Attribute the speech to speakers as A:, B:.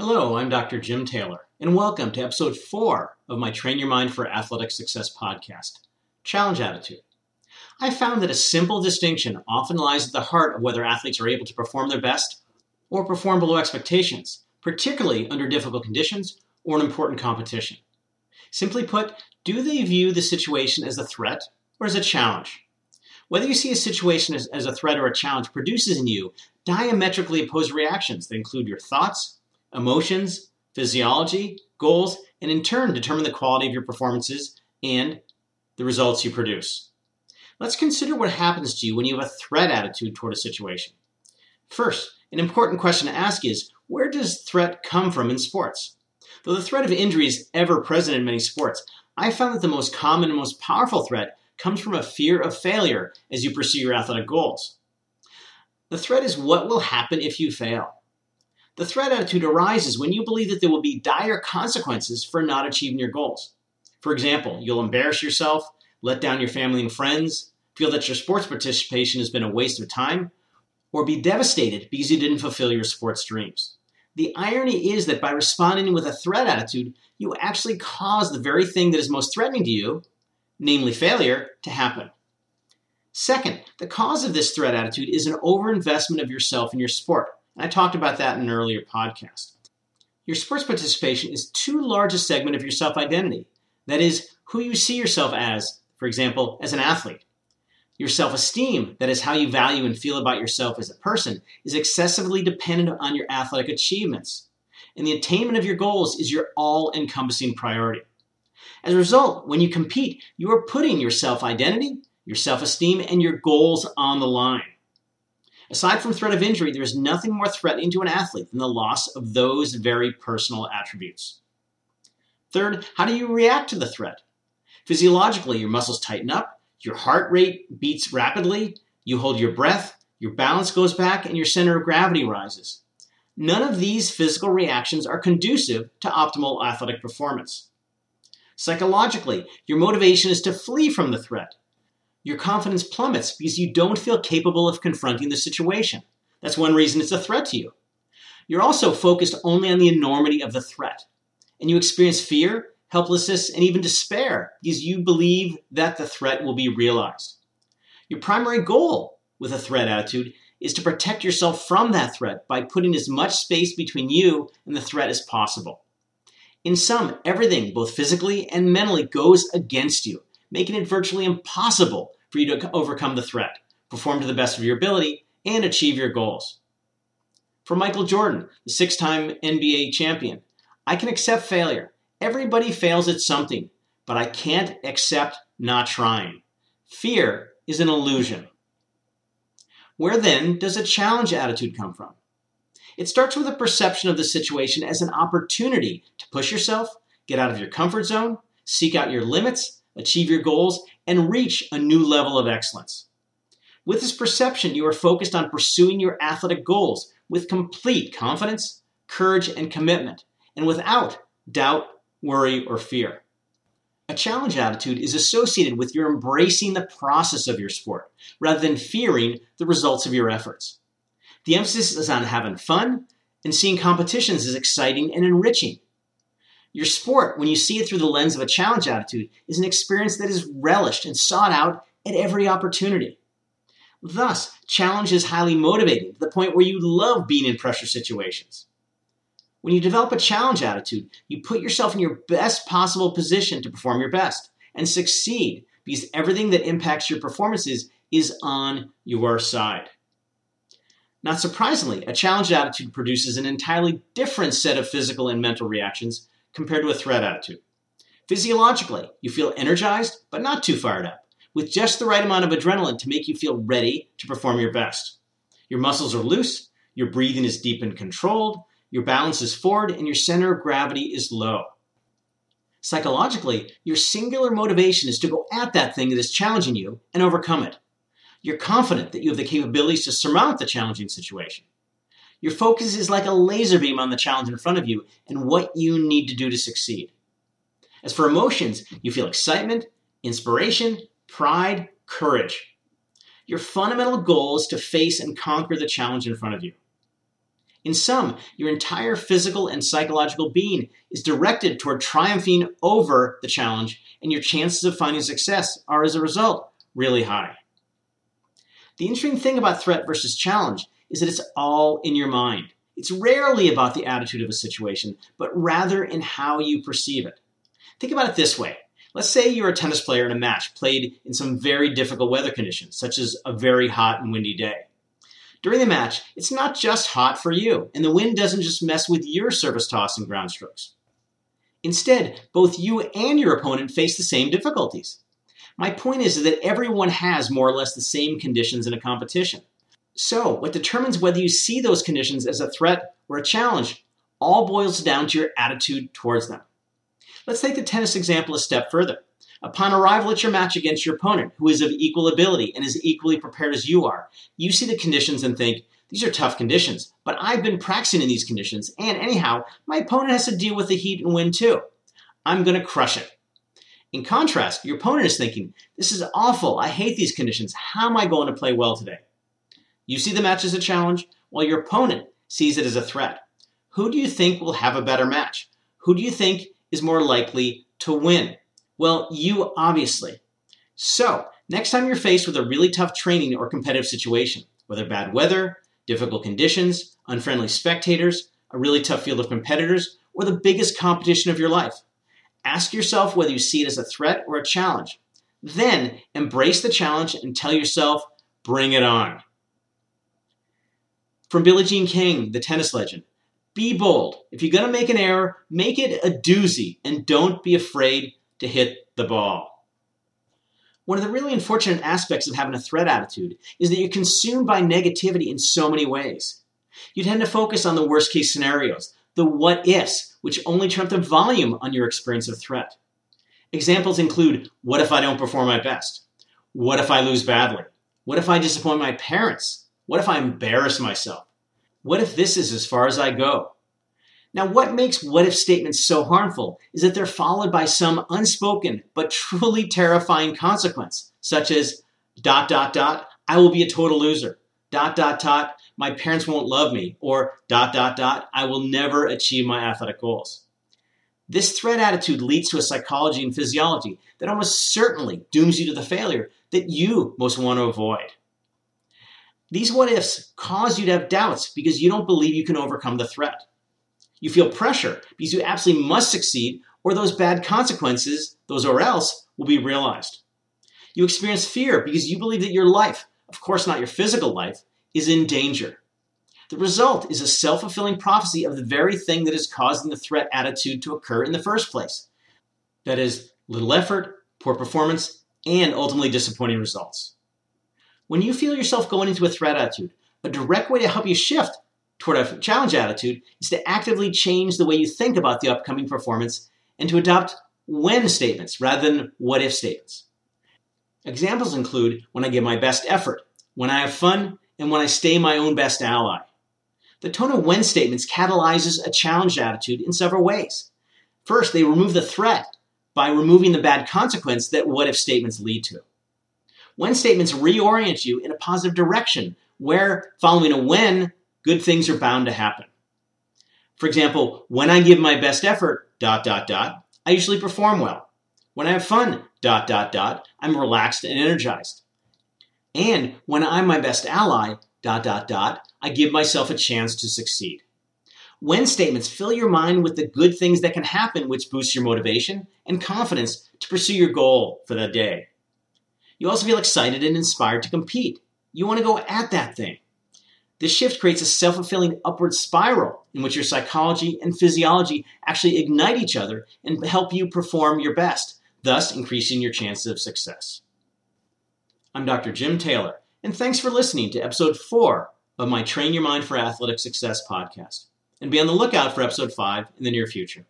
A: Hello, I'm Dr. Jim Taylor, and welcome to episode 4 of my Train Your Mind for Athletic Success podcast Challenge Attitude. I found that a simple distinction often lies at the heart of whether athletes are able to perform their best or perform below expectations, particularly under difficult conditions or an important competition. Simply put, do they view the situation as a threat or as a challenge? Whether you see a situation as, as a threat or a challenge produces in you diametrically opposed reactions that include your thoughts, emotions, physiology, goals, and in turn determine the quality of your performances and the results you produce. Let's consider what happens to you when you have a threat attitude toward a situation. First, an important question to ask is where does threat come from in sports? Though the threat of injury is ever present in many sports, I found that the most common and most powerful threat comes from a fear of failure as you pursue your athletic goals. The threat is what will happen if you fail. The threat attitude arises when you believe that there will be dire consequences for not achieving your goals. For example, you'll embarrass yourself, let down your family and friends, feel that your sports participation has been a waste of time, or be devastated because you didn't fulfill your sports dreams. The irony is that by responding with a threat attitude, you actually cause the very thing that is most threatening to you, namely failure, to happen. Second, the cause of this threat attitude is an overinvestment of yourself in your sport. I talked about that in an earlier podcast. Your sports participation is too large a segment of your self identity. That is, who you see yourself as, for example, as an athlete. Your self esteem, that is, how you value and feel about yourself as a person, is excessively dependent on your athletic achievements. And the attainment of your goals is your all encompassing priority. As a result, when you compete, you are putting your self identity, your self esteem, and your goals on the line. Aside from threat of injury, there is nothing more threatening to an athlete than the loss of those very personal attributes. Third, how do you react to the threat? Physiologically, your muscles tighten up, your heart rate beats rapidly, you hold your breath, your balance goes back, and your center of gravity rises. None of these physical reactions are conducive to optimal athletic performance. Psychologically, your motivation is to flee from the threat your confidence plummets because you don't feel capable of confronting the situation. That's one reason it's a threat to you. You're also focused only on the enormity of the threat, and you experience fear, helplessness, and even despair because you believe that the threat will be realized. Your primary goal with a threat attitude is to protect yourself from that threat by putting as much space between you and the threat as possible. In sum, everything, both physically and mentally, goes against you, making it virtually impossible for you to overcome the threat, perform to the best of your ability, and achieve your goals. For Michael Jordan, the six time NBA champion, I can accept failure. Everybody fails at something, but I can't accept not trying. Fear is an illusion. Where then does a challenge attitude come from? It starts with a perception of the situation as an opportunity to push yourself, get out of your comfort zone, seek out your limits, achieve your goals, and reach a new level of excellence. With this perception, you are focused on pursuing your athletic goals with complete confidence, courage, and commitment, and without doubt, worry, or fear. A challenge attitude is associated with your embracing the process of your sport rather than fearing the results of your efforts. The emphasis is on having fun and seeing competitions as exciting and enriching your sport, when you see it through the lens of a challenge attitude, is an experience that is relished and sought out at every opportunity. Thus, challenge is highly motivating to the point where you love being in pressure situations. When you develop a challenge attitude, you put yourself in your best possible position to perform your best and succeed because everything that impacts your performances is on your side. Not surprisingly, a challenge attitude produces an entirely different set of physical and mental reactions compared to a threat attitude. Physiologically, you feel energized, but not too fired up, with just the right amount of adrenaline to make you feel ready to perform your best. Your muscles are loose, your breathing is deep and controlled, your balance is forward, and your center of gravity is low. Psychologically, your singular motivation is to go at that thing that is challenging you and overcome it. You're confident that you have the capabilities to surmount the challenging situation. Your focus is like a laser beam on the challenge in front of you and what you need to do to succeed. As for emotions, you feel excitement, inspiration, pride, courage. Your fundamental goal is to face and conquer the challenge in front of you. In sum, your entire physical and psychological being is directed toward triumphing over the challenge, and your chances of finding success are, as a result, really high. The interesting thing about threat versus challenge is that it's all in your mind. It's rarely about the attitude of a situation, but rather in how you perceive it. Think about it this way. Let's say you're a tennis player in a match played in some very difficult weather conditions, such as a very hot and windy day. During the match, it's not just hot for you, and the wind doesn't just mess with your service toss and ground strokes. Instead, both you and your opponent face the same difficulties. My point is that everyone has more or less the same conditions in a competition. So, what determines whether you see those conditions as a threat or a challenge all boils down to your attitude towards them. Let's take the tennis example a step further. Upon arrival at your match against your opponent, who is of equal ability and is equally prepared as you are, you see the conditions and think, these are tough conditions, but I've been practicing in these conditions, and anyhow, my opponent has to deal with the heat and wind too. I'm going to crush it. In contrast, your opponent is thinking, this is awful, I hate these conditions, how am I going to play well today? You see the match as a challenge, while your opponent sees it as a threat. Who do you think will have a better match? Who do you think is more likely to win? Well, you obviously. So, next time you're faced with a really tough training or competitive situation, whether bad weather, difficult conditions, unfriendly spectators, a really tough field of competitors, or the biggest competition of your life, ask yourself whether you see it as a threat or a challenge. Then embrace the challenge and tell yourself, bring it on. From Billie Jean King, the tennis legend, be bold. If you're going to make an error, make it a doozy and don't be afraid to hit the ball. One of the really unfortunate aspects of having a threat attitude is that you're consumed by negativity in so many ways. You tend to focus on the worst case scenarios, the what ifs, which only turn up the volume on your experience of threat. Examples include what if I don't perform my best? What if I lose badly? What if I disappoint my parents? What if I embarrass myself? What if this is as far as I go? Now, what makes what if statements so harmful is that they're followed by some unspoken but truly terrifying consequence, such as dot, dot, dot, I will be a total loser, dot, dot, dot, my parents won't love me, or dot, dot, dot, I will never achieve my athletic goals. This threat attitude leads to a psychology and physiology that almost certainly dooms you to the failure that you most want to avoid. These what ifs cause you to have doubts because you don't believe you can overcome the threat. You feel pressure because you absolutely must succeed, or those bad consequences, those or else, will be realized. You experience fear because you believe that your life, of course not your physical life, is in danger. The result is a self fulfilling prophecy of the very thing that is causing the threat attitude to occur in the first place. That is, little effort, poor performance, and ultimately disappointing results. When you feel yourself going into a threat attitude, a direct way to help you shift toward a challenge attitude is to actively change the way you think about the upcoming performance and to adopt when statements rather than what if statements. Examples include when I give my best effort, when I have fun, and when I stay my own best ally. The tone of when statements catalyzes a challenge attitude in several ways. First, they remove the threat by removing the bad consequence that what if statements lead to. When statements reorient you in a positive direction, where following a when good things are bound to happen. For example, when I give my best effort, dot, dot, dot, I usually perform well. When I have fun, dot, dot, dot, I'm relaxed and energized. And when I'm my best ally, dot, dot, dot, I give myself a chance to succeed. When statements fill your mind with the good things that can happen, which boosts your motivation and confidence to pursue your goal for that day. You also feel excited and inspired to compete. You want to go at that thing. This shift creates a self fulfilling upward spiral in which your psychology and physiology actually ignite each other and help you perform your best, thus increasing your chances of success. I'm Dr. Jim Taylor, and thanks for listening to episode 4 of my Train Your Mind for Athletic Success podcast. And be on the lookout for episode 5 in the near future.